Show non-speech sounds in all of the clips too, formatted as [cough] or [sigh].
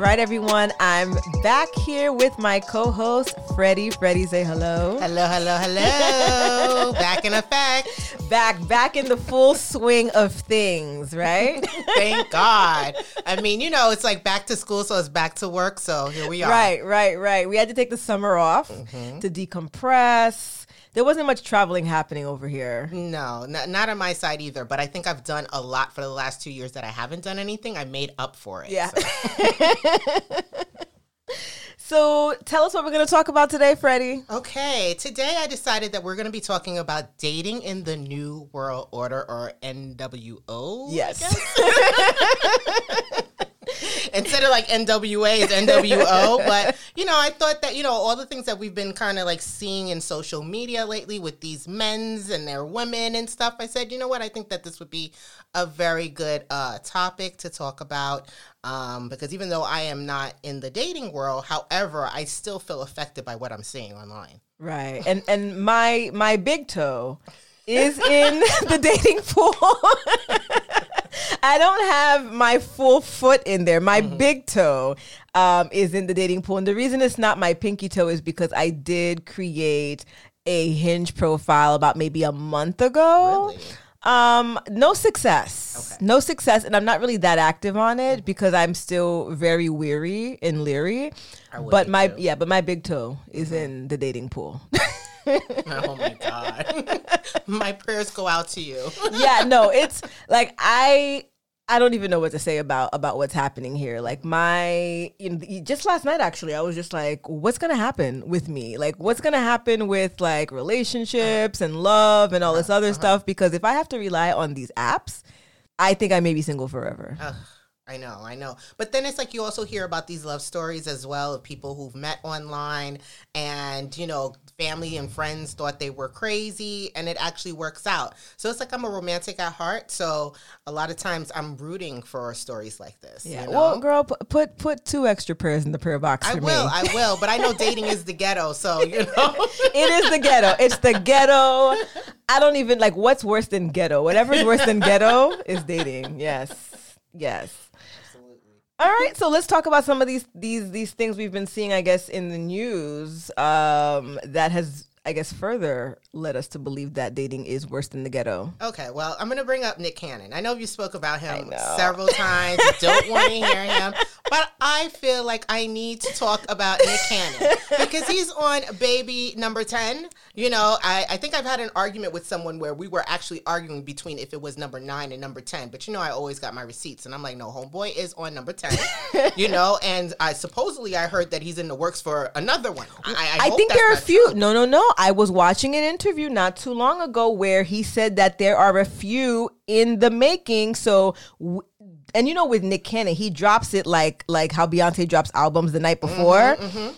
All right, everyone. I'm back here with my co-host Freddie. Freddie, say hello. Hello, hello, hello. [laughs] back in effect. Back, back in the full swing of things, right? [laughs] Thank God. I mean, you know, it's like back to school, so it's back to work. So here we are. Right, right, right. We had to take the summer off mm-hmm. to decompress. There wasn't much traveling happening over here. No, n- not on my side either. But I think I've done a lot for the last two years that I haven't done anything. I made up for it. Yeah. so. [laughs] So tell us what we're going to talk about today, Freddie. Okay, today I decided that we're going to be talking about dating in the New World Order or NWO. Yes. [laughs] [laughs] [laughs] Instead of like NWA, it's NWO. But, you know, I thought that, you know, all the things that we've been kind of like seeing in social media lately with these men's and their women and stuff, I said, you know what, I think that this would be a very good uh, topic to talk about. Um, because even though I am not in the dating world, however, I still feel affected by what I'm seeing online. Right. And and my my big toe is in [laughs] the dating pool. [laughs] I don't have my full foot in there. My big toe um, is in the dating pool. And the reason it's not my pinky toe is because I did create a hinge profile about maybe a month ago. Really? Um, no success. Okay. No success. And I'm not really that active on it because I'm still very weary and leery. But my too. yeah, but my big toe is in the dating pool. [laughs] [laughs] Oh my God. [laughs] my prayers go out to you. [laughs] yeah, no, it's like I I don't even know what to say about about what's happening here. Like my you know, just last night actually, I was just like, what's gonna happen with me? Like, what's gonna happen with like relationships and love and all this other uh-huh. stuff? Because if I have to rely on these apps, I think I may be single forever. Ugh, I know, I know. But then it's like you also hear about these love stories as well of people who've met online and, you know, family and friends thought they were crazy and it actually works out. So it's like I'm a romantic at heart. So a lot of times I'm rooting for stories like this. Yeah. You know? Well, girl, put, put put two extra prayers in the prayer box I will, me. I [laughs] will. But I know dating is the ghetto. So, you [laughs] know. it is the ghetto. It's the ghetto. I don't even like what's worse than ghetto. Whatever's worse than ghetto is dating. Yes. Yes. All right, so let's talk about some of these these these things we've been seeing, I guess, in the news um, that has, I guess, further led us to believe that dating is worse than the ghetto. Okay, well, I'm going to bring up Nick Cannon. I know you spoke about him several times. Don't want to hear him, [laughs] but I feel like I need to talk about Nick Cannon because he's on baby number 10. You know, I, I think I've had an argument with someone where we were actually arguing between if it was number 9 and number 10, but you know, I always got my receipts, and I'm like, no, homeboy is on number 10, you [laughs] know, and I supposedly I heard that he's in the works for another one. I, I, I think there are a few. true. No, no, no. I was watching an interview not too long ago where he said that there are a few in the making. So, w- and you know, with Nick Cannon, he drops it like like how Beyonce drops albums the night before.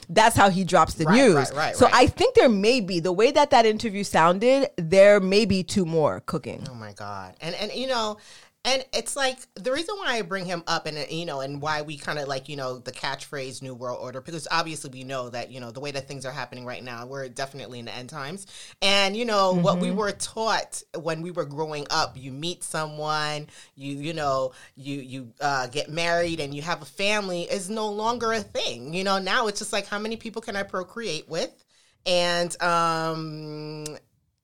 That's how he drops the Mm-hmm, Right, news. right, right, so. I think there may be the way that that interview sounded. There may be two more cooking. Oh my god. And and you know, and it's like the reason why I bring him up and you know and why we kind of like, you know, the catchphrase new world order because obviously we know that, you know, the way that things are happening right now, we're definitely in the end times. And you know, what we were taught when we were growing up, you meet someone, you you know, you you uh, get married and you have a family is no longer a thing. You know, now it's just like how many people can I procreate with? And um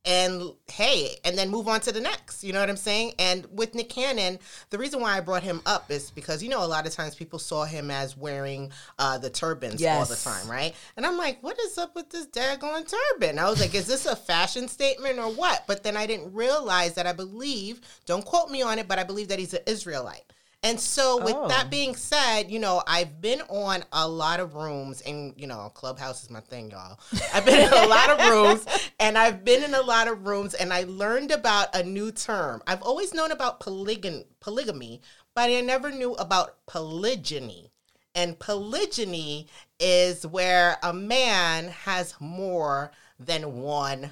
and hey, and then move on to the next. You know what I'm saying? And with Nick Cannon, the reason why I brought him up is because you know a lot of times people saw him as wearing uh, the turbans all the time, right? And I'm like, what is up with this daggone turban? I was like, is this a fashion statement or what? But then I didn't realize that I believe, don't quote me on it, but I believe that he's an Israelite. And so, with Oh. that being said, you know, I've been on a lot of rooms, and you know, Clubhouse is my thing, y'all. I've been in a lot of rooms, [laughs] and I've been in a lot of rooms, and I learned about a new term. I've always known about polygon polygamy, but I never knew about polygyny. And polygyny is where a man has more than one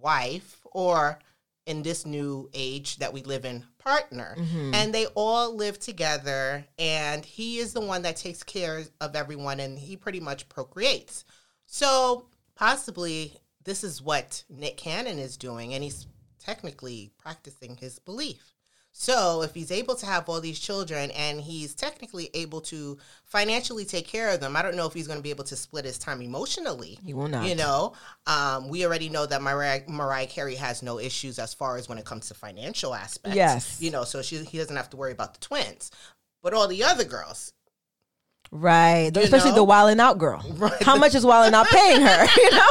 wife, or in this new age that we live in, partner. Mm-hmm. And they all live together, and he is the one that takes care of everyone, and he pretty much procreates. So, possibly, this is what Nick Cannon is doing, and he's technically practicing his belief. So if he's able to have all these children and he's technically able to financially take care of them, I don't know if he's going to be able to split his time emotionally. He will not. You know, um, we already know that Mariah, Mariah Carey has no issues as far as when it comes to financial aspects. Yes. You know, so she he doesn't have to worry about the twins. But all the other girls, Right. Especially know? the wilding out girl. [laughs] Right. How much is wilding out paying her? [laughs] You know? [laughs]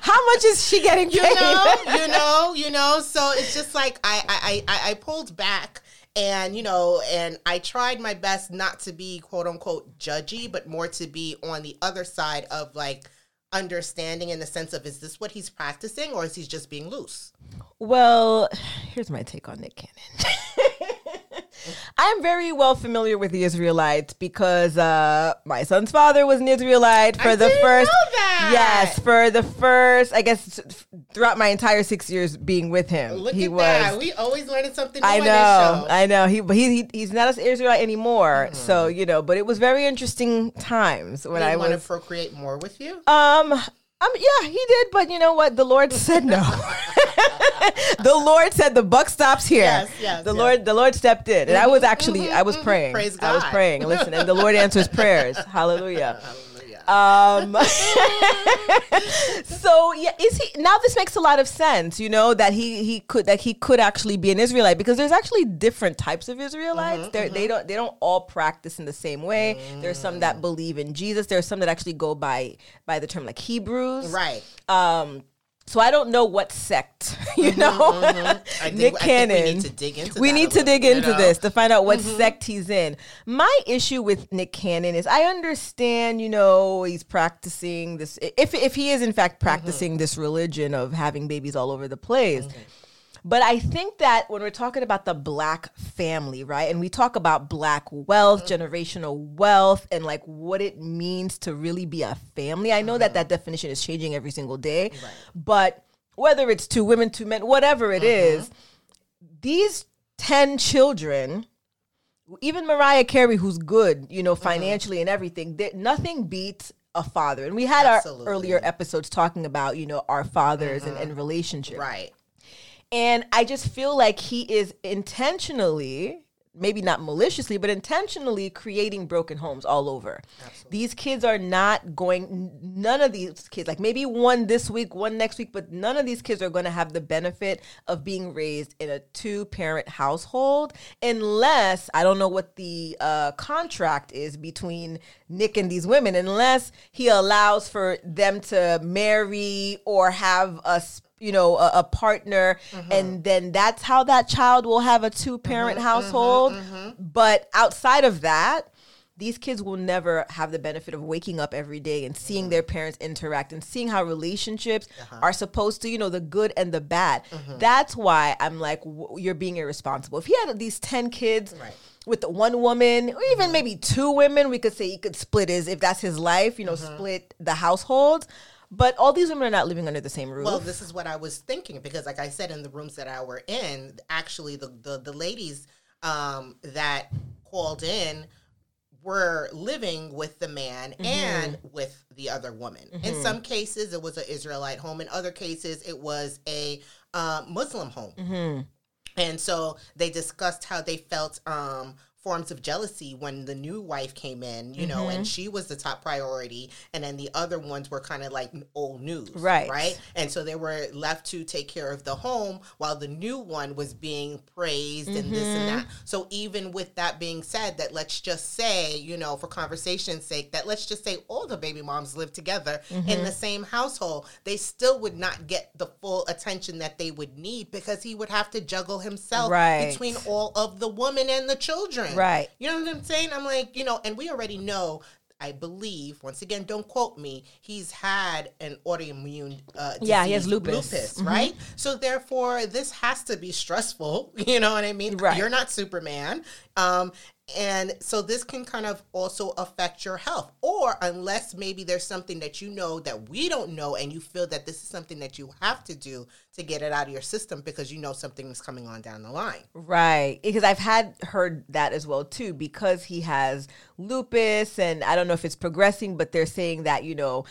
How much is she getting paid? you know, you know, you know. So it's just like I, I, I, I pulled back, and you know, and I tried my best not to be quote unquote judgy, but more to be on the other side of like understanding in the sense of is this what he's practicing or is he just being loose? Well, [sighs] here's my take on Nick Cannon. I'm very well familiar with the Israelites because uh, my son's father was an Israelite for I the didn't first. know that. Yes, for the first, I guess, throughout my entire six years being with him, Look he at was. that. We always learning something new I on know. I know. He, but he, he he's not an Israelite anymore. Mm-hmm. So you know, but it was very interesting times when He I want to procreate more with you. Um, um, yeah, he did, but you know what? The Lord said no. [laughs] [laughs] the Lord said the buck stops here. Yes, yes, The yes. Lord, the Lord stepped in, and I was mm-hmm, actually, mm-hmm, I was mm-hmm. praying. Praise I was praying. Listen, and the Lord answers [laughs] prayers. Hallelujah. Hallelujah. Um, [laughs] so yeah, is he now? This makes a lot of sense. You know that he he could that he could actually be an Israelite because there's actually different types of Israelites. They're, They don't they don't all practice in the same way. There's some that mm. believe in Jesus. There's some that actually go by by the term like Hebrews. right. Um. So I don't know what sect, [laughs] you mm-hmm, know, mm-hmm. I think, [laughs] Nick I think Cannon. we need to dig into We need to dig into know? this to find out what mm-hmm. sect he's in. My issue with Nick Cannon is I understand, you know, he's practicing this. If if he is in fact practicing this religion of having babies all over the place. But I think that when we're talking about the black family, right, and we talk about black wealth, mm-hmm. generational wealth, and like what it means to really be a family, I know that mm-hmm. that definition is changing every single day. But whether it's two women, two men, whatever it mm-hmm. is, these 10 children, even Mariah Carey, who's good, you know, financially and everything, that nothing beats a father. And we had Absolutely. our earlier episodes talking about, you know, our fathers and, and relationships. Right. And I just feel like he is intentionally, maybe not maliciously, but intentionally creating broken homes all over. These kids are not going, none of these kids, like maybe one this week, one next week, but none of these kids are going to have the benefit of being raised in a two parent household unless, I don't know what the uh, contract is between Nick and these women, unless he allows for them to marry or have a you know a, a partner mm-hmm. and then that's how that child will have a two parent mm-hmm. household. Mm-hmm. But outside of that these kids will never have the benefit of waking up every day and seeing their parents interact and seeing how relationships uh-huh. are supposed to you know the good and the bad. That's why i'm like w- you're being irresponsible. If he had these 10 kids Right. with the one woman or even maybe two women we could say he could split his if that's his life you know split the household but all these women are not living under the same roof Well, this is what I was thinking because, like I said, in the rooms that I were in, actually, the the, the ladies um, that called in were living with the man Mm-hmm. and with the other woman. In some cases, it was an Israelite home. In other cases, it was a uh, Muslim home. Mm-hmm. And so they discussed how they felt um, forms of jealousy when the new wife came in, you know, Mm-hmm. and she was the top priority, and then the other ones were kind of like old news, Right. Right. And so they were left to take care of the home while the new one was being praised and this and Mm-hmm. that. So even with that being said, that let's just say, you know, for conversation's sake, that let's just say all the baby moms live together Mm-hmm. in the same household, they still would not get the full attention that they would need because he would have to juggle himself Right. between all of the women and the children. Right. You know what I'm saying? I'm like, you know, and we already know. I believe, once again, don't quote me. He's had an autoimmune. Uh, Yeah, he has disease, lupus. lupus Mhm. right? So therefore, this has to be stressful. [laughs] You know what I mean? Right. You're not Superman. Um, and so this can kind of also affect your health. Or unless maybe there's something that you know that we don't know and you feel that this is something that you have to do to get it out of your system because you know something is coming on down the line. Right. Because I've had heard that as well too, because he has lupus and I don't know if it's progressing, but they're saying that, you know,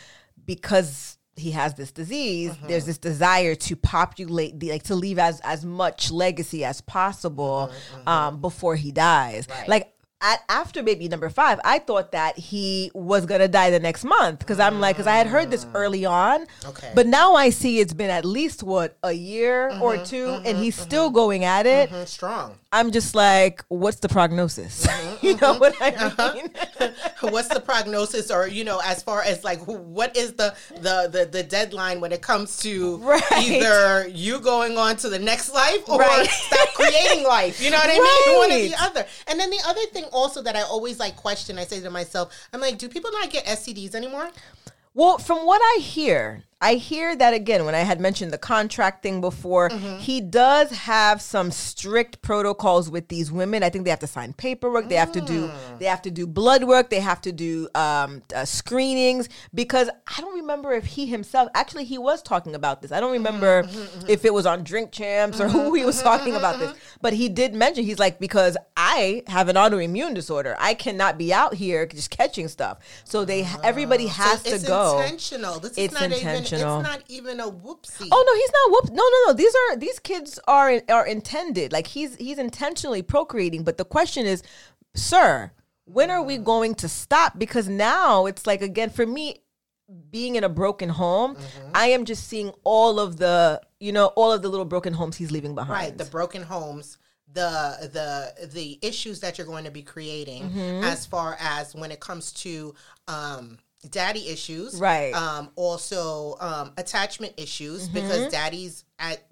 because he has this disease, there's uh-huh. this desire to populate the like to leave as as much legacy as possible uh-huh, uh-huh. um before he dies. Right. Like at, after baby number five, I thought that he was gonna die the next month because I'm like, because I had heard this early ah. on, Okay. but now I see it's been at least what a year or mm-hmm, 2 and mm-hmm, he's mm-hmm. still going at it. Strong. I'm just like, what's the prognosis? [laughs] Mm-hmm, you know mm-hmm. what I uh-huh. mean? [laughs] [laughs] What's the prognosis, or you know, as far as like, what is the the the, the deadline when it comes to Right. either you going on to the next life or Right. stop creating life? You know what I mean? One or the other. And then the other thing also that I always like question, I say to myself, I'm like, do people not get STDs anymore? Well, from what I hear, I hear that again when I had mentioned the contract thing before, mm-hmm. he does have some strict protocols with these women. I think they have to sign paperwork, they have to do mm. they have to do blood work, they have to do um, uh, screenings because I don't remember if he himself actually he was talking about this. I don't mm-hmm, remember mm-hmm, if it was on Drink Champs or who he was talking about this, but he did mention he's like because I have an autoimmune disorder, I cannot be out here just catching stuff. So they ah. everybody has So to it's go. intentional. This is It's not intentional. even. It's not even a whoopsie. Oh no, he's not whoop. No, no, no. These are these kids are are intended. Like he's he's intentionally procreating. But the question is, sir, when are we going to stop? Because now it's like again for me, being in a broken home, Mm-hmm. I am just seeing all of the you know all of the little broken homes he's leaving behind. right the broken homes the the the issues that you're going to be creating Mm-hmm. as far as when it comes to um daddy issues Right. um also um attachment issues Mm-hmm. because daddy's at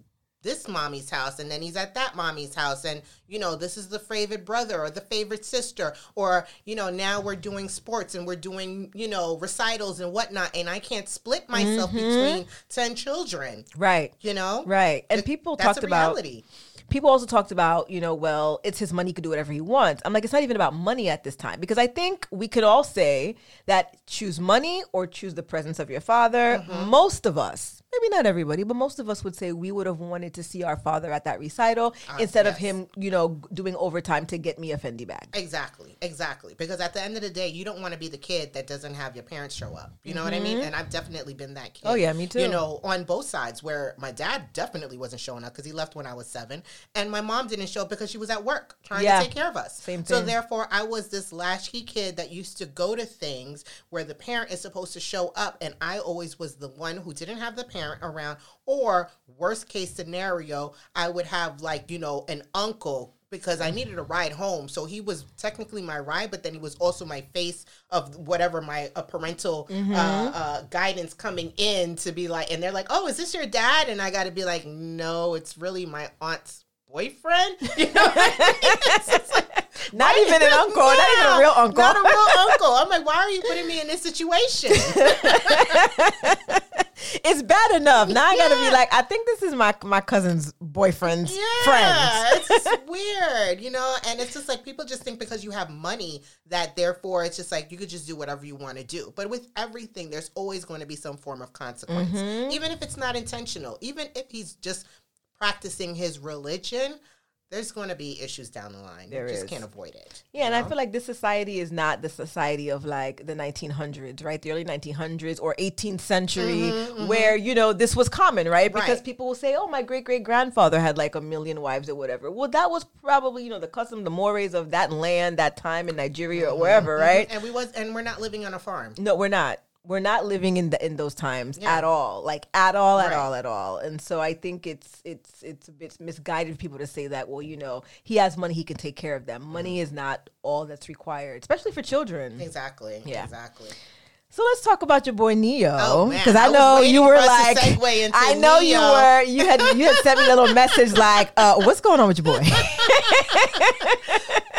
this mommy's house and then he's at that mommy's house and you know this is the favorite brother or the favorite sister or you know now we're doing sports and we're doing you know recitals and whatnot and i can't split myself between 10 children right, you know right. And people talked about reality people also talked about, you know, well, it's his money, he could do whatever he wants. I'm like, it's not even about money at this time because I think we could all say that choose money or choose the presence of your father. Mm-hmm. Most of us, maybe not everybody, but most of us would say we would have wanted to see our father at that recital instead of Uh, him, you know, doing overtime to get me a Fendi bag. Exactly, exactly. Because at the end of the day, you don't want to be the kid that doesn't have your parents show up. You know what I mean? And I've definitely been that kid. Mm-hmm. Oh, yeah, me too. You know, on both sides, where my dad definitely wasn't showing up because he left when I was seven, and my mom didn't show up because she was at work trying Yeah. to take care of us. Same thing. So therefore, I was this latchkey kid that used to go to things where the parent is supposed to show up, and I always was the one who didn't have the parent around. Or worst case scenario, I would have like you know an uncle because I needed a ride home. So he was technically my ride, but then he was also my face of whatever my uh, parental Mm-hmm. uh, uh, guidance coming in to be like, and they're like, "Oh, is this your dad?" And I got to be like, "No, it's really my aunt's boyfriend." [laughs] You know, I mean? [laughs] It's like, Not even an uncle, not even a real uncle. not a real [laughs] uncle. I'm like, why are you putting me in this situation? [laughs] It's bad enough. Now I gotta be like, I think this is my my cousin's boyfriend's Yeah, friend. it's [laughs] weird, you know. And it's just like people just think because you have money that therefore it's just like you could just do whatever you want to do. But with everything, there's always going to be some form of consequence, Mm-hmm. even if it's not intentional. Even if he's just practicing his religion, there's going to be issues down the line. There you just is. can't avoid it. Yeah, and I feel like this society is not the society of like the 1900s, right? The early 1900s or 18th century, mm-hmm, mm-hmm. where you know this was common, right? Because Right. people will say, "Oh, my great great grandfather had like a million wives or whatever." Well, that was probably you know the custom, the mores of that land, that time in Nigeria or mm-hmm, wherever, right? And we was, and we're not living on a farm. No, we're not. We're not living in the in those times Yeah. at all. Like at all, at Right. all, at all. And so I think it's it's it's a bit misguided people to say that. Well, you know, he has money, he can take care of them. Money Mm-hmm. is not all that's required, especially for children. Exactly. Yeah. Exactly. So let's talk about your boy Ne-Yo, Oh, because I I know you were for us to like, I know you were. You had you had sent me a little [laughs] message like, uh, "What's going on with your boy?" [laughs]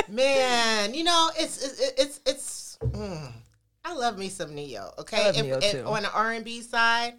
Man, you know, it's it's it's, it's mm, I love me some Ne-Yo. Okay, I love Ne-Yo, too. on the R and B side,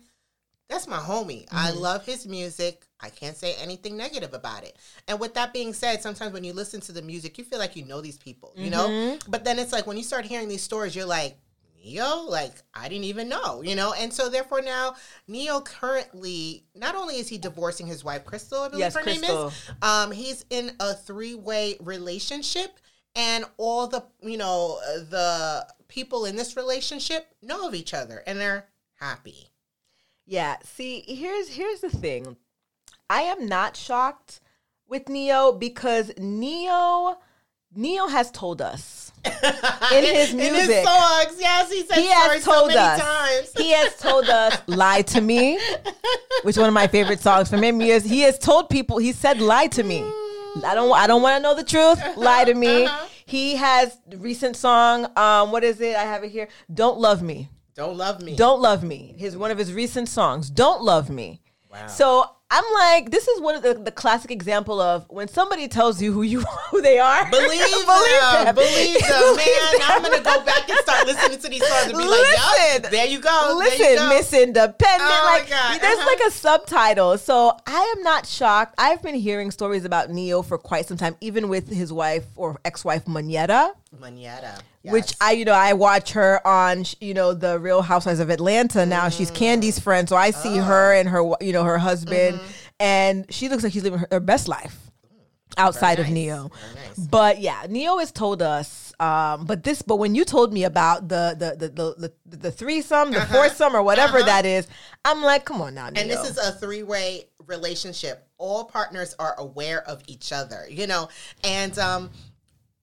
that's my homie. I Mm-hmm. love his music. I can't say anything negative about it. And with that being said, sometimes when you listen to the music, you feel like you know these people, you know. Mm-hmm. But then it's like when you start hearing these stories, you're like. Ne-Yo, like I didn't even know, you know, and so therefore now Ne-Yo currently not only is he divorcing his wife Crystal, I believe Yes, her name Crystal. is, um, he's in a three way relationship, and all the you know the people in this relationship know of each other and they're happy. Yeah. See, here's here's the thing. I am not shocked with Ne-Yo because Ne-Yo Ne-Yo has told us [laughs] in his music. In his songs, yes, he said he has told so us. times. He has told us [laughs] "Lie to Me," which one of my favorite songs from him. He has, he has told people. He said "Lie to me." I don't. I don't want to know the truth. Lie to me. Uh-huh. He has recent song. Um, what is it? I have it here. Don't love me. Don't love me. Don't love me. His one of his recent songs. Don't love me. Wow. So I'm like, this is one of the, the classic example of when somebody tells you who you [laughs] who they are. Believe, [laughs] them. Believe them, man. I'm gonna go back and start listening to these songs and be like, Listen. "Yup, there you go." there you Listen, go. Miss Independent. Oh my like God, there's uh-huh. like a subtitle. So I am not shocked. I've been hearing stories about Ne-Yo for quite some time, even with his wife or ex-wife Monyetta. Monyetta. Which. I, you know, I watch her on, you know, the Real Housewives of Atlanta. Now she's Mm. Kandi's friend, so I see Oh. her and her, you know, her husband, Mm-hmm. and she looks like she's living her, her best life outside of. Ne-Yo. Nice. But yeah, Ne-Yo has told us. Um, but this, but when you told me about the the the the, the, the threesome, the foursome, or whatever Uh-huh. that is, I'm like, come on now, Ne-Yo. And this is a three way relationship. All partners are aware of each other, you know. And um,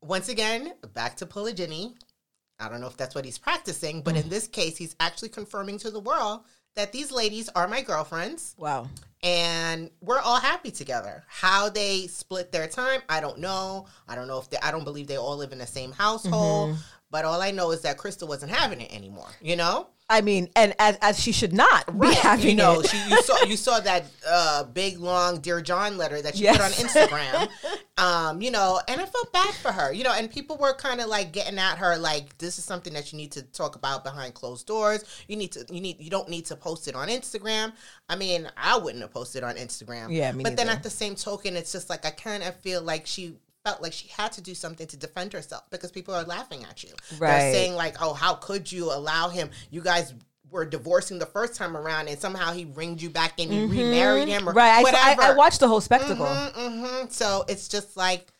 once again, back to polygyny. I don't know if that's what he's practicing, but in this case, he's actually confirming to the world that these ladies are my girlfriends wow. and we're all happy together. How they split their time, I don't know. I don't know if they, I don't believe they all live in the same household. But all I know is that Crystal wasn't having it anymore. You know, I mean, and as as she should not be having you know, it. she you saw you saw that uh, big long dear John letter that she put on Instagram. [laughs] um, you know, and I felt bad for her. You know, and people were kind of like getting at her like this is something that you need to talk about behind closed doors. You need to you need you don't need to post it on Instagram. I mean, I wouldn't have posted on Instagram. Yeah, me But then at the same token, it's just like I kind of feel like she felt like she had to do something to defend herself because people are laughing at you. Right. They're saying like, "Oh, how could you allow him? You guys were divorcing the first time around, and somehow he ringed you back and you remarried him, or Mm-hmm. right. I, whatever." I, I watched the whole spectacle. hmm So it's just like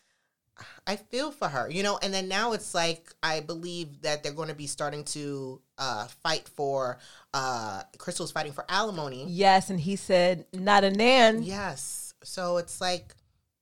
I feel for her, you know. And then now it's like I believe that they're going to be starting to uh, fight for. Uh, Crystal's fighting for alimony. Yes, and he said, "Not a nan." Yes. So it's like,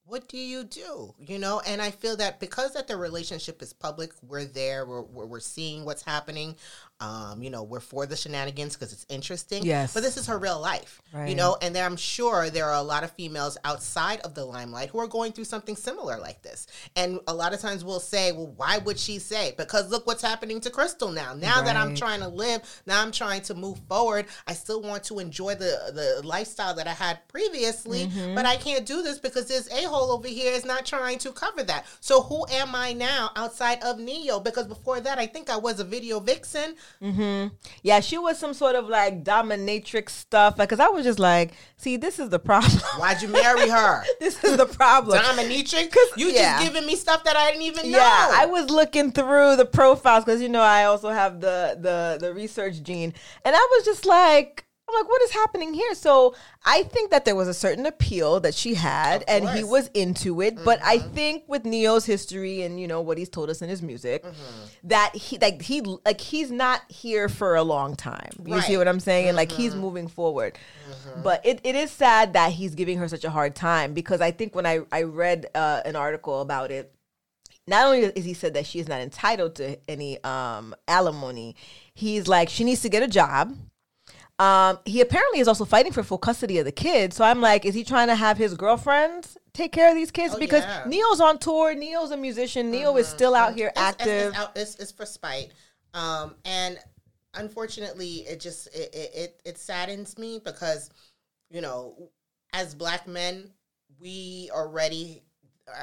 what do you do? You know, and I feel that because that the relationship is public, we're there, we're, we're, we're seeing what's happening. Um, you know, we're for the shenanigans because it's interesting. Yes. But this is her real life. You know, and there, I'm sure there are a lot of females outside of the limelight who are going through something similar like this. And a lot of times we'll say, well, why would she say? Because look what's happening to Crystal now. Now that I'm trying to live, now I'm trying to move forward. I still want to enjoy the the lifestyle that I had previously, Mm-hmm. but I can't do this because this a hole over here is not trying to cover that. So who am I now outside of Ne-Yo? Because before that, I think I was a video vixen. Mm-hmm. Yeah, she was some sort of like dominatrix stuff. Like, cause I was just like, see, this is the [laughs] problem. Why'd you marry her? [laughs] this is the problem. Dominatrix? You yeah. just giving me stuff that I didn't even know. Yeah, I was looking through the profiles because you know I also have the the the research gene, and I was just like, I'm like, what is happening here? So I think that there was a certain appeal that she had, and he. Mm-hmm. was into it. But I think with Ne-Yo's history and you know what he's told us in his music, Mm-hmm. that he like he like he's not here for a long time. You see Right. Mm-hmm. what I'm saying? And like he's moving forward. But it, it is sad that he's giving her such a hard time because I think when I I read uh, an article about it not only is he said that she is not entitled to any um alimony, he's like she needs to get a job. Um, he apparently is also fighting for full custody of the kids. So I'm like, is he trying to have his girlfriends take care of these kids? Oh, because yeah. Ne-Yo's on tour. Ne-Yo's a musician. Ne-Yo is still out here it's- active. It's, it's, it's for spite. Um, and unfortunately, it just it, it it it saddens me because you know, as black men, we already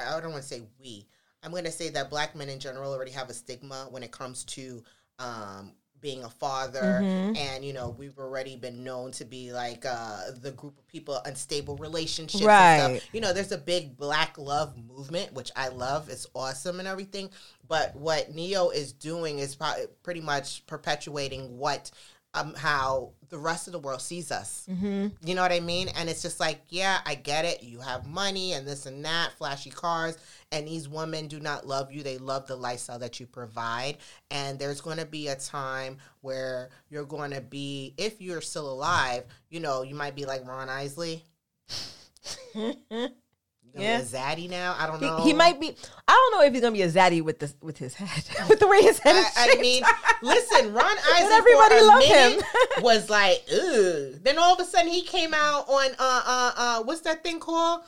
I don't want to say we. I'm going to say that black men in general already have a stigma when it comes to um, being a father, Mm-hmm. and you know we've already been known to be like uh, the group of people unstable relationships. And Right. stuff. You know, there's a big black love movement, which I love. It's awesome and everything. But what Ne-Yo is doing is pro- pretty much perpetuating what um, how the rest of the world sees us. Mm-hmm. You know what I mean? And it's just like, yeah, I get it. You have money and this and that, flashy cars, and these women do not love you. They love the lifestyle that you provide. And there's going to be a time where you're going to be, if you're still alive, you know, you might be like Ron Isley. [laughs] Yeah. yeah. zaddy now. I don't know. he might be. I don't know if he's gonna be a zaddy with this with his head, [laughs] with the way his head is. I, I mean, listen, Ron [laughs] Isley everybody for a him. [laughs] was like, ugh. Then all of a sudden he came out on uh uh uh what's that thing called?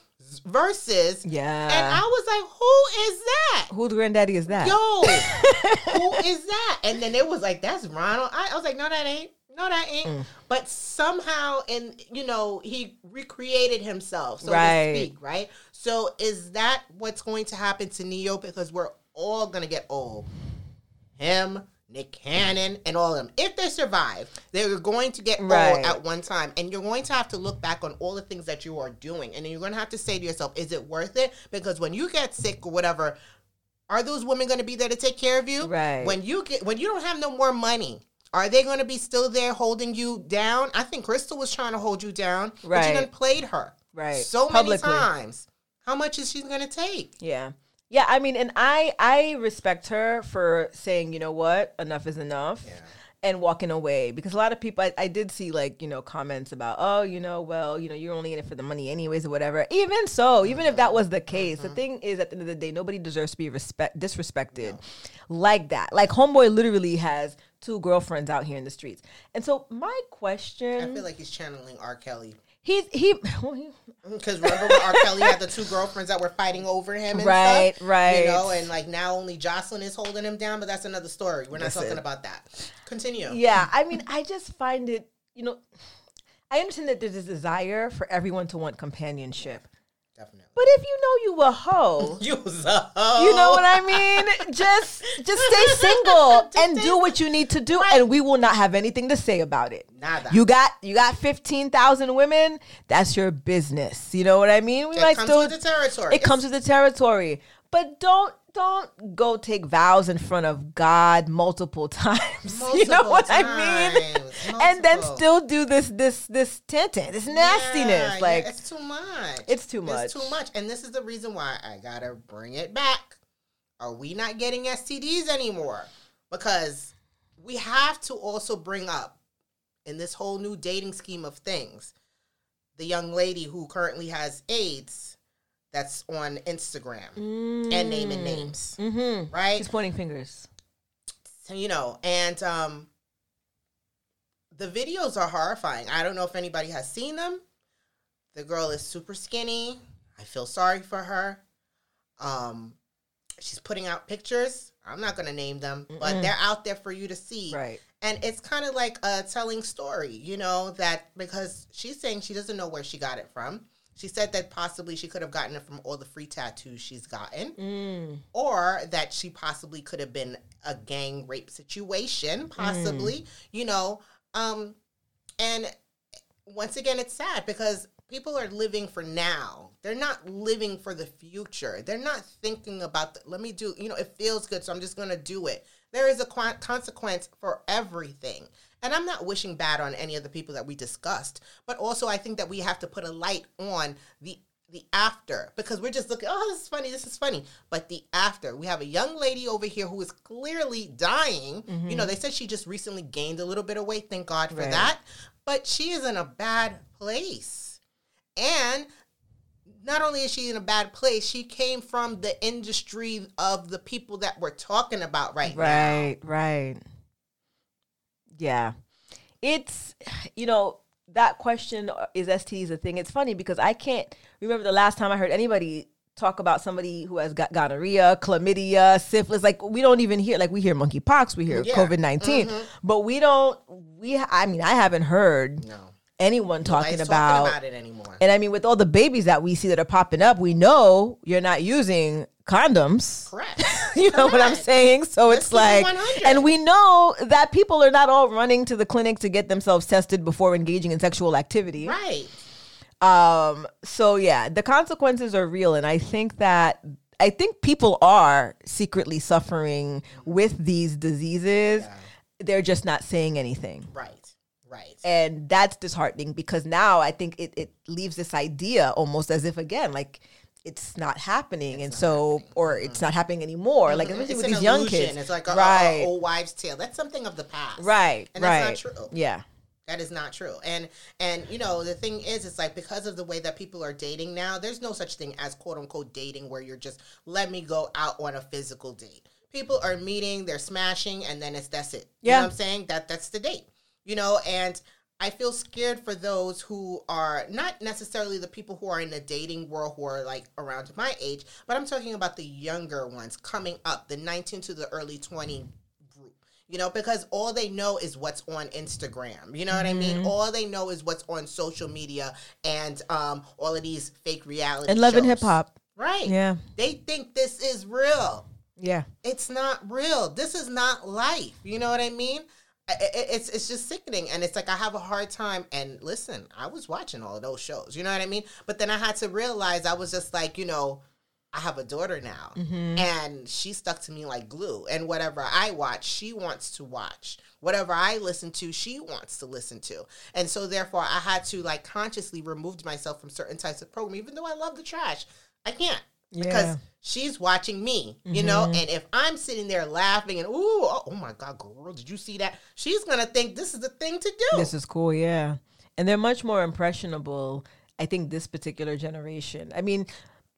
Verzuz. yeah. And I was like, who is that? Whose granddaddy is that? Yo, who is that? And then it was like, that's Ronald. I, I was like, no, that ain't. No, that ain't. Mm. But somehow, and you know, he recreated himself, so Right. to speak, right? So is that what's going to happen to Ne-Yo? Because we're all gonna get old. Him, Nick Cannon, and all of them. If they survive, they're going to get Right. old at one time, and you're going to have to look back on all the things that you are doing, and then you're going to have to say to yourself, "Is it worth it?" Because when you get sick or whatever, are those women going to be there to take care of you? Right. When you get when you don't have no more money, are they going to be still there holding you down? I think Crystal was trying to hold you down, but you done played her Right. so Publicly. many times. How much is she going to take? Yeah. Yeah, I mean, and I I respect her for saying, you know what, enough is enough. Yeah. And walking away because a lot of people, I, I did see like, you know, comments about, oh, you know, well, you know, you're only in it for the money anyways or whatever. Even so, even if that was the case, the mm-hmm. thing is at the end of the day, nobody deserves to be respect disrespected like that. Like Homeboy literally has two girlfriends out here in the streets. And so my question, I feel like he's channeling R. Kelly. He's, he, he [laughs] Because remember when R. Kelly had the two girlfriends that were fighting over him and Right, stuff? right. You know, and like now only Joycelyn is holding him down, but that's another story. We're not Listen. talking about that. Continue. yeah i mean i just find it you know i understand that there's a desire for everyone to want companionship Definitely. but if you know you a hoe [laughs] You was a hoe. you know what i mean just just stay [laughs] single and do what you need to do and we will not have anything to say about it Nada. you got you got 15,000 women that's your business you know what i mean we It might comes still with the territory. it comes with the territory but don't don't go take vows in front of God multiple [laughs] times. you know Multiple what I mean? times, And then still do this this this tantan, this nastiness. Yeah, like yeah, it's too much. It's too much. It's too much. And this is the reason why I gotta bring it back. Are we not getting STDs anymore? Because we have to also bring up in this whole new dating scheme of things, the young lady who currently has AIDS that's on Instagram and naming names. mm-hmm. Right? She's pointing fingers. So, you know, and um the videos are horrifying. I don't know if anybody has seen them. The girl is super skinny. I feel sorry for her. Um she's putting out pictures. I'm not going to name them, but they're out there for you to see. Right. And it's kind of like a telling story, you know, that because she's saying she doesn't know where she got it from. She said that possibly she could have gotten it from all the free tattoos she's gotten. Mm. or that she possibly could have been a gang rape situation possibly you know um and once again it's sad because people are living for now. They're not living for the future. They're not thinking about the, let me do you know it feels good so i'm just going to do it there is a qu- consequence for everything. And i'm not wishing bad on any of the people that we discussed but also i think that we have to put a light on the the after because we're just looking oh this is funny this is funny. But the after we have a young lady over here who is clearly dying. You know mm-hmm. they said she just recently gained a little bit of weight thank god for Right. that. But she is in a bad place. And not only is she in a bad place she came from the industry of the people that we're talking about right, now Right, right. Yeah. It's, you know, that question is STDs a thing? It's funny because I can't remember the last time I heard anybody talk about somebody who has got gonorrhea, chlamydia, syphilis. Like we don't even hear, like we hear monkeypox, we hear Yeah. COVID 19, mm-hmm. but we don't, we, I mean, I haven't heard no anyone talking about, talking about it anymore and I mean, with all the babies that we see that are popping up, we know you're not using condoms. correct [laughs] You know what I'm saying? So Let's it's like, 100. and we know that people are not all running to the clinic to get themselves tested before engaging in sexual activity. right Um, so yeah, the consequences are real, and I think that I think people are secretly suffering with these diseases. They're just not saying anything. right Right. And that's disheartening because now I think it, it leaves this idea almost as if again, like it's not happening, and so or mm-hmm. it's not happening anymore. Like mm-hmm. especially It's with these young kids, It's like a, right, a old wives' tale. That's something of the past. right, And right, that's not true. yeah, That is not true. And and you know, the thing is it's like because of the way that people are dating now, there's no such thing as quote unquote dating where you're just let me go out on a physical date. People are meeting, they're smashing, and then it's that's it. You Yeah. know what I'm saying? That that's the date. You know, and I feel scared for those who are not necessarily the people who are in the dating world who are like around my age, but I'm talking about the younger ones coming up, the 19 to the early 20 group. You know, because all they know is what's on Instagram. You know what I mean? All they know is what's on social media and um, all of these fake reality and love and hip hop, Right. yeah, They think this is real yeah, it's not real. This is not life. You know what I mean? It's it's just sickening, and it's like I have a hard time. And listen, I was watching all of those shows. You know what I mean? But then I had to realize I was just like, you know, I have a daughter now, mm-hmm. and she stuck to me like glue. And whatever I watch, she wants to watch. Whatever I listen to, she wants to listen to. And so therefore, I had to like consciously remove myself from certain types of program, even though I love the trash. I can't Yeah. because she's watching me, you know. Mm-hmm. And if I'm sitting there laughing and ooh, oh, oh my god, girl, did you see that? She's gonna think this is the thing to do. this is cool, yeah, and they're much more impressionable. I think this particular generation. I mean.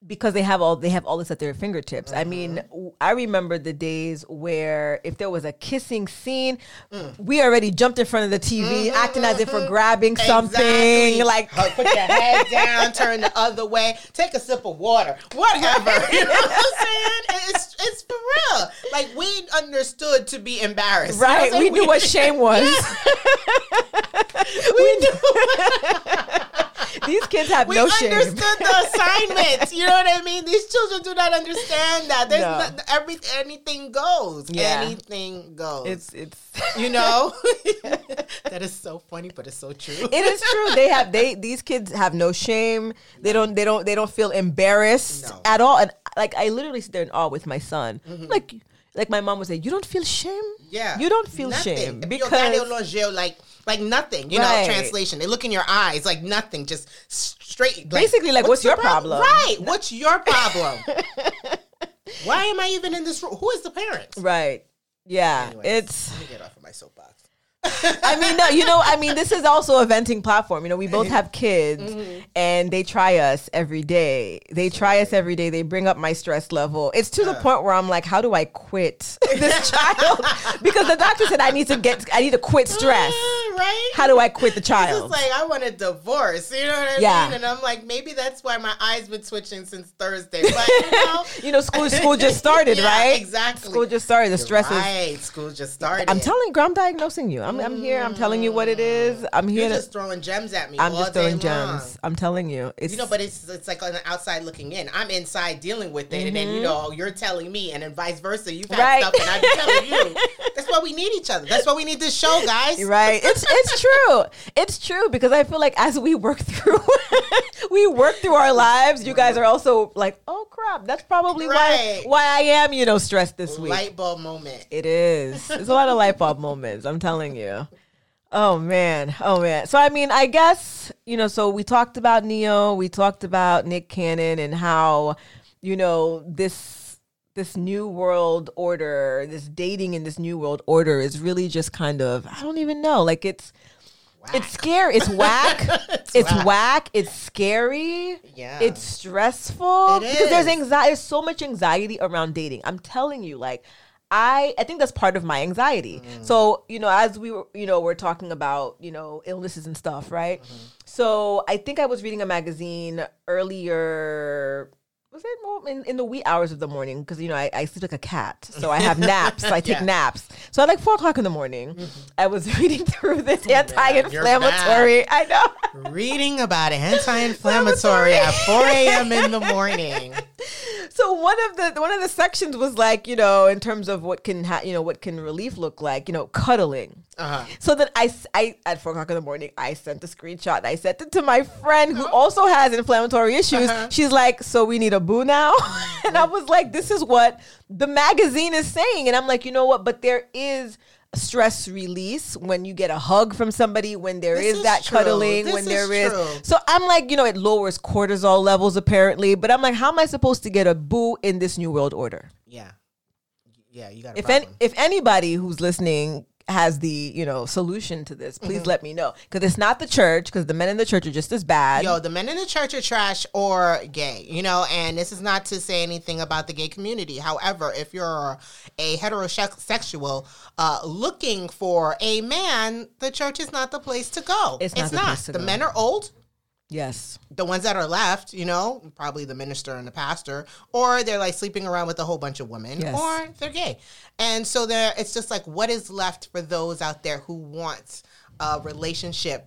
Because they have all they have all this at their fingertips. I mean, Mm-hmm. I remember the days where if there was a kissing scene, Mm. we already jumped in front of the TV, acting as if we're grabbing something. Mm-hmm, Like, put your head down, turn the other way, take a sip of water, whatever. [laughs] You know what I'm saying? It's it's for real. Like we understood to be embarrassed. You know right? We knew what [laughs] shame was. [laughs] we knew. These kids have We no shame. We understood the assignments. You know what I mean? These children do not understand that. There's No. not, every anything goes. Yeah. Anything goes. It's it's you know [laughs] that is so funny, but it's so true. it is true. They have they these kids have no shame. They don't they don't they don't feel embarrassed No. at all. And like I literally sit there in awe with my son. Mm-hmm. Like like my mom would say, you don't feel shame. Yeah, you don't feel nothing. shame If you got it because like like nothing. You Right. know, translation. They look in your eyes like nothing, just straight. like, Basically, like, what's the your prob- problem? Right. What's your problem? [laughs] Why am I even in this room? Who is the parent? right. Yeah, Anyways, it's. let me get off of my soapbox. I mean, no, you know, I mean, this is also a venting platform. You know, we both have kids, Mm-hmm. and they try us every day. They try us every day. They bring up my stress level. It's to the point where I'm like, how do I quit [laughs] this child? because the doctor said I need to get, I need to quit stress. Uh, [laughs] right? How do I quit the [laughs] child? It's like I want a divorce. You know what I Yeah. mean? And I'm like, maybe that's why my eyes been twitching since Thursday. But you know, you know, school school just started, Yeah, right? exactly. School just started. The stress is. right. School just started. I'm telling you, girl, I'm diagnosing you. I'm, I'm here. I'm telling you what it is. I'm here. You're to, just throwing gems at me. I'm all just day throwing long. gems. I'm telling you. It's You know, but it's it's like on the outside looking in. I'm inside dealing with it, and then you know you're telling me, and then vice versa. You've had Mm-hmm. Right. stuff, and I'm telling you. [laughs] That's why we need each other. That's why we need this show, guys. right it's it's true it's true because i feel like as we work [laughs] through we work through our lives you guys are also like oh crap that's probably Right. why why i am you know stressed this week Light bulb moment. it is It's a lot of light bulb moments i'm telling you oh man. Oh man. So i mean i guess you know so we talked about Ne-Yo. We talked about nick cannon and how you know this this new world order this dating in this new world order is really just kind of i don't even know. Like it's it's scary it's whack. [laughs] It's, whack. whack. it's scary. Yeah. it's stressful. It because there's anxiety there's so much anxiety around dating. I'm telling you like I, I think that's part of my anxiety. Mm. So, you know, as we were, you know, we're talking about, you know, illnesses and stuff, right? Mm-hmm. So I think I was reading a magazine earlier. Was it more in, in the wee hours of the morning? Because, you know, I, I sleep like a cat. So I have [laughs] naps. I take Yeah. naps. So at like four o'clock in the morning, I was [laughs] reading through this anti-inflammatory. I know. Reading about [laughs] anti-inflammatory at 4 a.m. in the morning. So one of the one of the sections was like you know in terms of what can ha- you know what can relief look like you know cuddling. Uh-huh. so then I, I- at four o'clock in the morning i sent a screenshot. I sent it to my friend who also has inflammatory issues. Uh-huh. she's like so we need a boo now? [laughs] And i was like this is what the magazine is saying. And i'm like you know what? But there is stress release when you get a hug from somebody when there is is that true. cuddling This when is there is true. so i'm like you know it lowers cortisol levels apparently but i'm like how am i supposed to get a boo in this new world order Yeah. Yeah, you got if any, if anybody who's listening has the you know solution to this please Mm-hmm. let me know because it's not the church because the men in the church are just as bad Yo, the men in the church are trash or gay, you know, and this is not to say anything about the gay community. However, if you're a heterosexual uh, looking for a man, the church is not the place to go. It's not the the men are old. Yes The ones that are left, you know, probably the minister and the pastor, or they're like sleeping around with a whole bunch of women, Yes. or they're gay. And so there, it's just like, what is left for those out there who want a relationship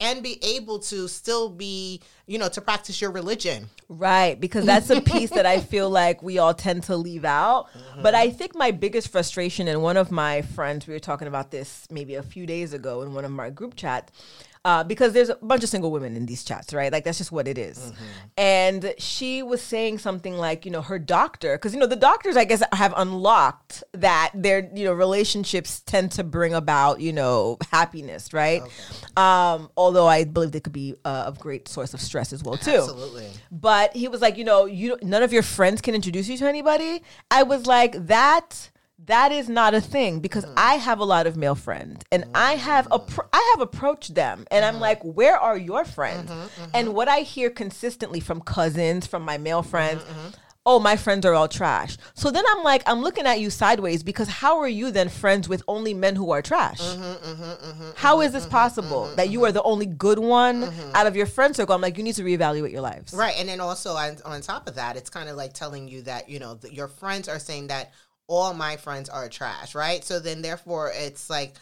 and be able to still be, you know, to practice your religion? Right, because that's a piece that I feel [laughs] like we all tend to leave out. But I think my biggest frustration, and one of my friends, we were talking about this maybe a few days ago in one of my group chats, uh, because there's a bunch of single women in these chats, right? Like that's just what it is. And she was saying something like, you know, her doctor, because you know the doctors, I guess, have unlocked that their you know relationships tend to bring about you know happiness, right? Um, although I believe they could be uh, of great source of stress as well too. Absolutely. But he was like, you know, you none of your friends can introduce you to anybody. I was like, that that is not a thing because mm. I have a lot of male friends and mm-hmm, I have mm-hmm. appro- I have approached them and I'm mm-hmm. like, where are your friends? And what I hear consistently from cousins, from my male friends. Oh, my friends are all trash. So then I'm like, I'm looking at you sideways because how are you then friends with only men who are trash? How is this possible that you are the only good one out of your friend circle? I'm like, you need to reevaluate your lives. Right. And then also on, on top of that, it's kind of like telling you that, you know, your friends are saying that all my friends are trash, right? So then therefore it's like,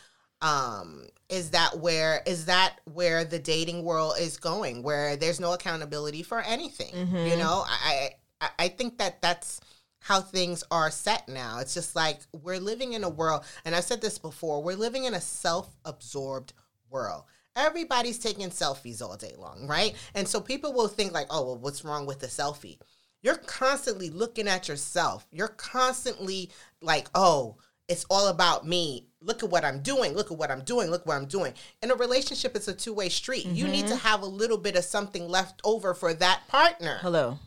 um, is that where is that where the dating world is going where there's no accountability for anything you know? I, I i think that that's how things are set now. It's just like we're living in a world and i've said this before we're living in a self-absorbed world. Everybody's taking selfies all day long right? And so people will think like oh well what's wrong with the selfie you're constantly looking at yourself you're constantly like oh it's all about me. Look at what I'm doing. Look at what I'm doing. Look what I'm doing. In a relationship, it's a two way street. You need to have a little bit of something left over for that partner. Hello.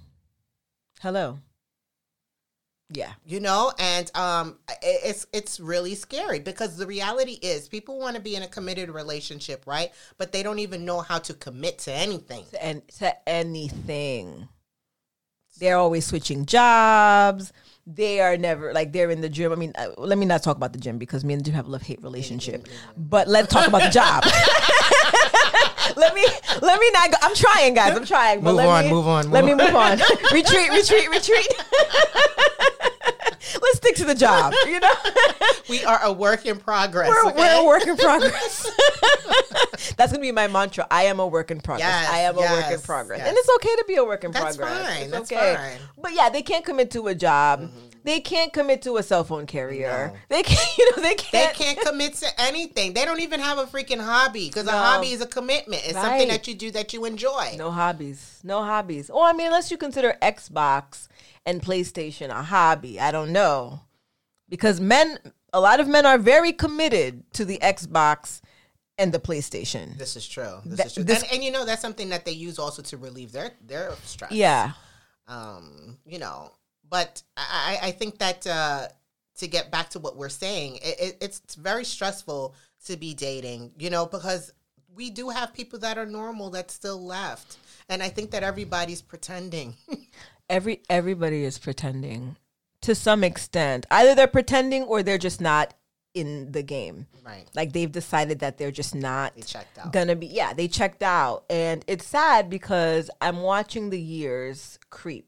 Hello. Yeah. You know, and um, it's it's really scary because the reality is people want to be in a committed relationship, right? But they don't even know how to commit to anything. And to anything. They're always switching jobs. They are never like they're in the gym. I mean, uh, let me not talk about the gym because me and the gym have a love hate relationship. But let's talk about the job. [laughs] let me let me not go. I'm trying, guys. I'm trying. But Move let on, me, move on, Let move me move on. retreat, retreat, retreat. [laughs] stick to the job. You know. [laughs] We are a work in progress. We're, okay? we're a work in progress. [laughs] That's gonna be my mantra. I am a work in progress. Yes, I am a work in progress, yes. and it's okay to be a work in That's progress. fine, It's that's okay. fine. Mm-hmm. But yeah, they can't commit to a job. They can't commit to a cell phone carrier. They can't. [laughs] You know, they They can't. They can't commit to anything. They don't even have a freaking hobby because No. a hobby is a commitment. It's Right. something that you do that you enjoy. No hobbies. No hobbies. Oh, I mean, unless you consider Xbox and PlayStation a hobby. I don't know. Because men, a lot of men are very committed to the Xbox and the PlayStation. This is true. This That- is true. this- and, and you know that's something that they use also to relieve their their stress. Yeah. Um. You know, but I I think that uh, to get back to what we're saying, it, it, it's very stressful to be dating. You know, because we do have people that are normal that still left, and I think that everybody's pretending. [laughs] Every everybody is pretending to some extent. Either they're pretending or they're just not in the game. right. Like they've decided that they're just not They checked out. gonna be yeah they checked out and it's sad because i'm watching the years creep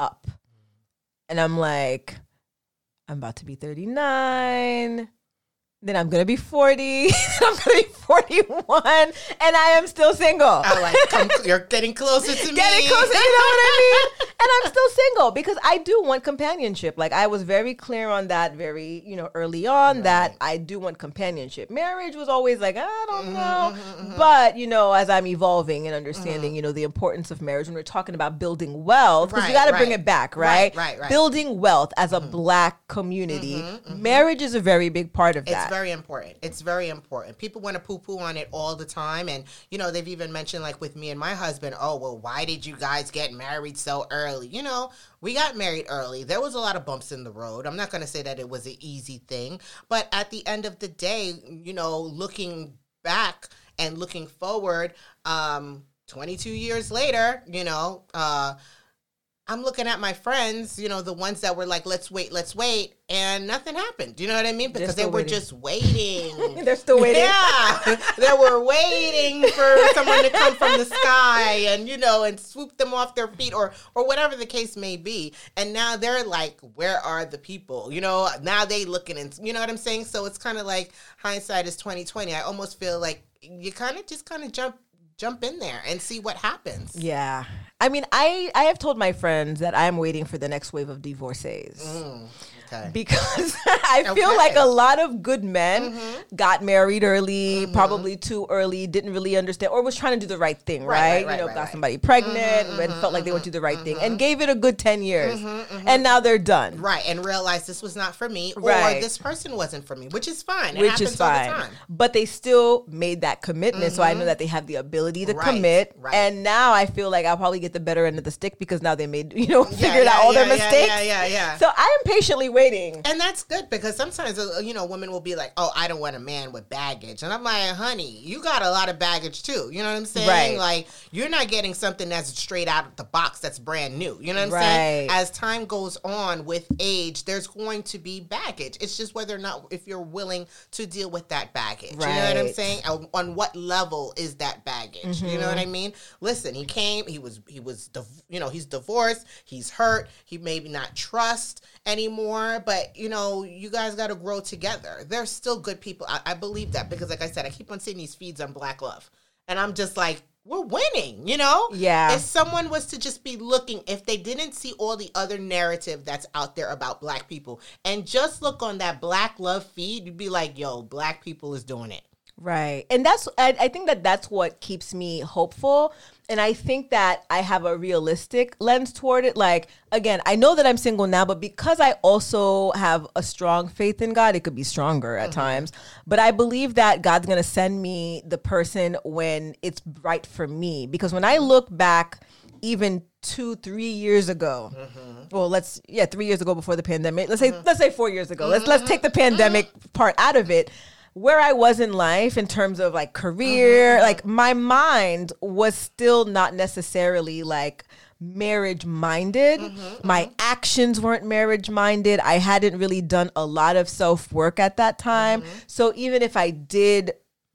up and i'm like i'm about to be 39 then i'm gonna be 40 [laughs] i'm gonna be 41 and i am still single I like come, you're getting closer to me. getting closer. You know what I mean? [laughs] And I'm still single because I do want companionship. Like I was very clear on that very, you know, early on that I do want companionship. Marriage was always like, I don't Mm-hmm, know. Mm-hmm, mm-hmm. But, you know, as I'm evolving and understanding, mm. you know, the importance of marriage when we're talking about building wealth, because Right, you got to bring it back, Right, right? right, right. Building wealth as a mm. black community. Mm-hmm, marriage is a very big part of that. It's very important. It's very important. People want to poo poo on it all the time. And, you know, they've even mentioned, like with me and my husband, oh, well, why did you guys get married so early? You know, we got married early. There was a lot of bumps in the road. I'm not going to say that it was an easy thing. But at the end of the day, you know, looking back and looking forward, um, 22 years later, you know, uh, I'm looking at my friends, you know, the ones that were like, let's wait, let's wait, and nothing happened. Do you know what I mean? Because they were waiting. just waiting. [laughs] They're still waiting. Yeah. they were waiting for someone to come from the sky and, you know, and swoop them off their feet or or whatever the case may be. And now they're like, where are the people? You know, now they looking and you know what I'm saying? So it's kind of like hindsight is 2020. I almost feel like you kind of just kind of jump jump in there and see what happens. Yeah. I mean, I I have told my friends that I'm waiting for the next wave of divorcees. Mm, okay. Because [laughs] I feel Okay. Mm-hmm. like a lot of good men mm-hmm. got married early, mm-hmm. probably too early, didn't really understand, or was trying to do the right thing, right? Right, right, you know, right, got somebody pregnant mm-hmm, and felt like they would do the right thing and gave it a good 10 years. And now they're done. Right, and realized this was not for me, or this person wasn't for me, which is fine. It Which happens is all the fine. time. But they still made that commitment. So I know that they have the ability to commit. And now I feel like I'll probably get the better end of the stick because now they made, [laughs] you know, Yeah, figured yeah, out all yeah, their mistakes. Yeah, yeah, yeah. So I am patiently waiting. and that's good because sometimes uh, you know women will be like, "Oh, I don't want a man with baggage," and I'm like, "Honey, you got a lot of baggage too." You know what I'm saying? Right. Like you're not getting something that's straight out of the box that's brand new. You know what I'm saying? As time goes on with age, there's going to be baggage. It's just whether or not if you're willing to deal with that baggage. You know what I'm saying? On, what level is that baggage? You know what Mm-hmm. I mean? Listen, he came. He was he was div- you know he's divorced. He's hurt. He maybe not trust anymore. But you know you guys got to grow together. They're still good people. I, I believe that because like I said, I keep on seeing these feeds on Black Love, and I'm just like. We're winning, you know? Yeah. If someone was to just be looking, if they didn't see all the other narrative that's out there about black people and just look on that black love feed, you'd be like, yo, black people is doing it. Right. And that's, I, I think that that's what keeps me hopeful. And I think that I have a realistic lens toward it. Like, again, I know that I'm single now, but because I also have a strong faith in God, it could be stronger at mm-hmm. times. But I believe that God's going to send me the person when it's right for me. Because when I look back, even two, three years ago. Mm-hmm. Well, let's yeah, three years ago before the pandemic. Let's say mm-hmm. let's say four years ago. Let's let's take the pandemic part out of it. Where I was in life in terms of like career, mm-hmm. like my mind was still not necessarily like marriage minded. Mm-hmm, mm-hmm. My actions weren't marriage minded. I hadn't really done a lot of self work at that time. So even if I did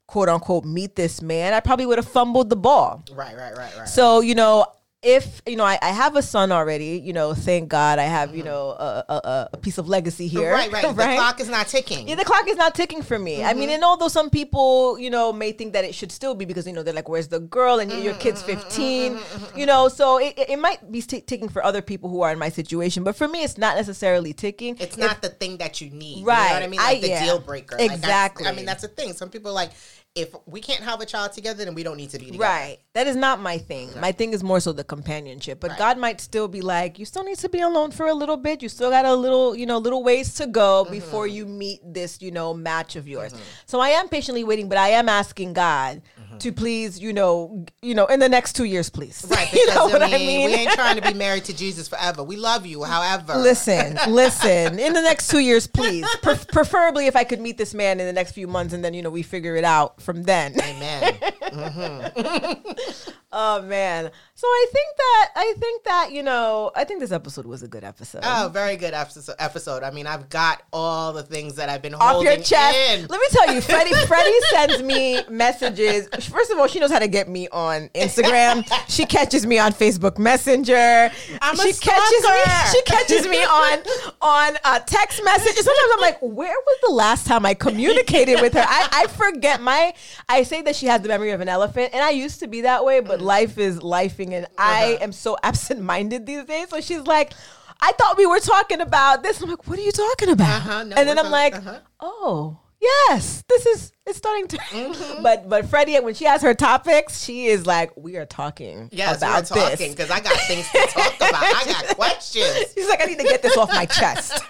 quote unquote meet this man, I probably would have fumbled the ball. Right, right, right, right. So, you know, if, you know, I, I have a son already, you know, thank God I have, you mm-hmm. know, a, a, a- piece of legacy here. right, [laughs] right. right? The clock is not ticking. Yeah, the clock is not ticking for me. I mean, mm-hmm. and although some people, you know, may think that it should still be because, you know, they're like, where's the girl? And your mm-hmm, kid's 15, you know, so it, it might be t- ticking for other people who are in my situation. But for me, it's not necessarily ticking. It's not the thing that you need. You know Right. what I mean? Like I- the yeah. deal breaker. Like, Exactly. I mean, that's the thing. Some people are like, if we can't have a child together, then we don't need to be together. Right. That is not my thing. My thing is more so the companionship. But God might still be like, you still need to be alone for a little bit. You still got a little, you know, little ways to go Mm-hmm. before you meet this, you know, match of yours. So I am patiently waiting, but I am asking God to please, you know, you know, in the next two years, please. Mm-hmm. Right. Because, [laughs] you know what I, mean, I mean? we ain't trying to be [laughs] married to Jesus forever. We love you. However, Listen, [laughs] listen. In the next two years, please. Pre- preferably, if I could meet this man in the next few months, and then you know we figure it out from then. Amen. Oh man. So I think that I think that you know I think this episode was a good episode. Oh, very good episode. Episode. I mean, I've got all the things that I've been Off holding your chest. in. Let me tell you, Freddie. [laughs] Freddie sends me messages. First of all, she knows how to get me on Instagram. She catches me on Facebook Messenger. I'm a she catches me. She catches me on on uh, text messages. Sometimes I'm like, where was the last time I communicated with her? I, I forget my. I say that she has the memory of an elephant, and I used to be that way, but life is lifing, and I am so [laughs] absent-minded these days. So she's like. I thought we were talking about this. I'm like, what are you talking about? Uh-huh, no, and then I'm talk- like, uh-huh. oh yes, this is it's starting to. [laughs] Mm-hmm. But but Freddie, when she has her topics, she is like, we are talking Yes, about we're talking this. because I got things to talk about. I got [laughs] questions. She's like, I need to get this off my chest.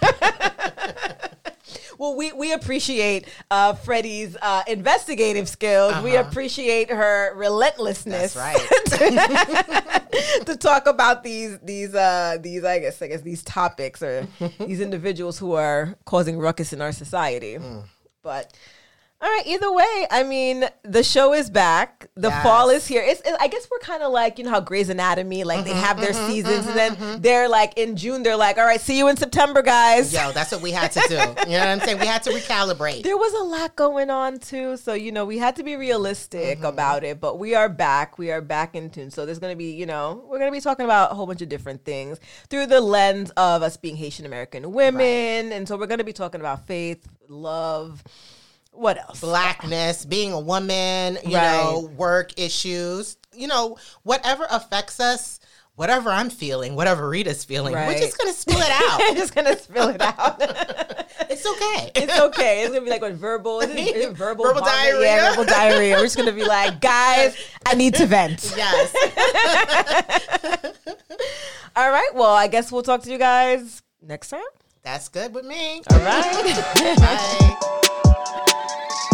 Well, we we appreciate uh, Freddie's uh, investigative skills. We Uh-huh. appreciate her relentlessness. That's right. [laughs] [laughs] to talk about these these uh these I guess I guess these topics or [laughs] these individuals who are causing ruckus in our society. Mm. But all right, either way, I mean, the show is back. The Yes. fall is here. It's, it, I guess we're kind of like, you know, how Grey's Anatomy, like Mm-hmm, they have their seasons and then they're like in June, they're like, all right, see you in September, guys. Yo, that's what we had to do. [laughs] You know what I'm saying? We had to recalibrate. There was a lot going on too. So, you know, we had to be realistic Mm-hmm. about it, but we are back. We are back in tune. So, there's going to be, you know, we're going to be talking about a whole bunch of different things through the lens of us being Haitian American women. And so, we're going to be talking about faith, love, what else? Blackness, being a woman, you Right. know, work issues, you know, whatever affects us, whatever I'm feeling, whatever Ritha's feeling, we're just going to spill it out. [laughs] just going to spill it out. [laughs] it's okay. It's okay. It's gonna be like what verbal, is it, is it verbal, Verbal vomit? diarrhea. Yeah, verbal diarrhea. We're just gonna be like, guys, I need to vent. [laughs] yes. All right. Well, I guess we'll talk to you guys next time. That's good with me. All right. Bye. [laughs]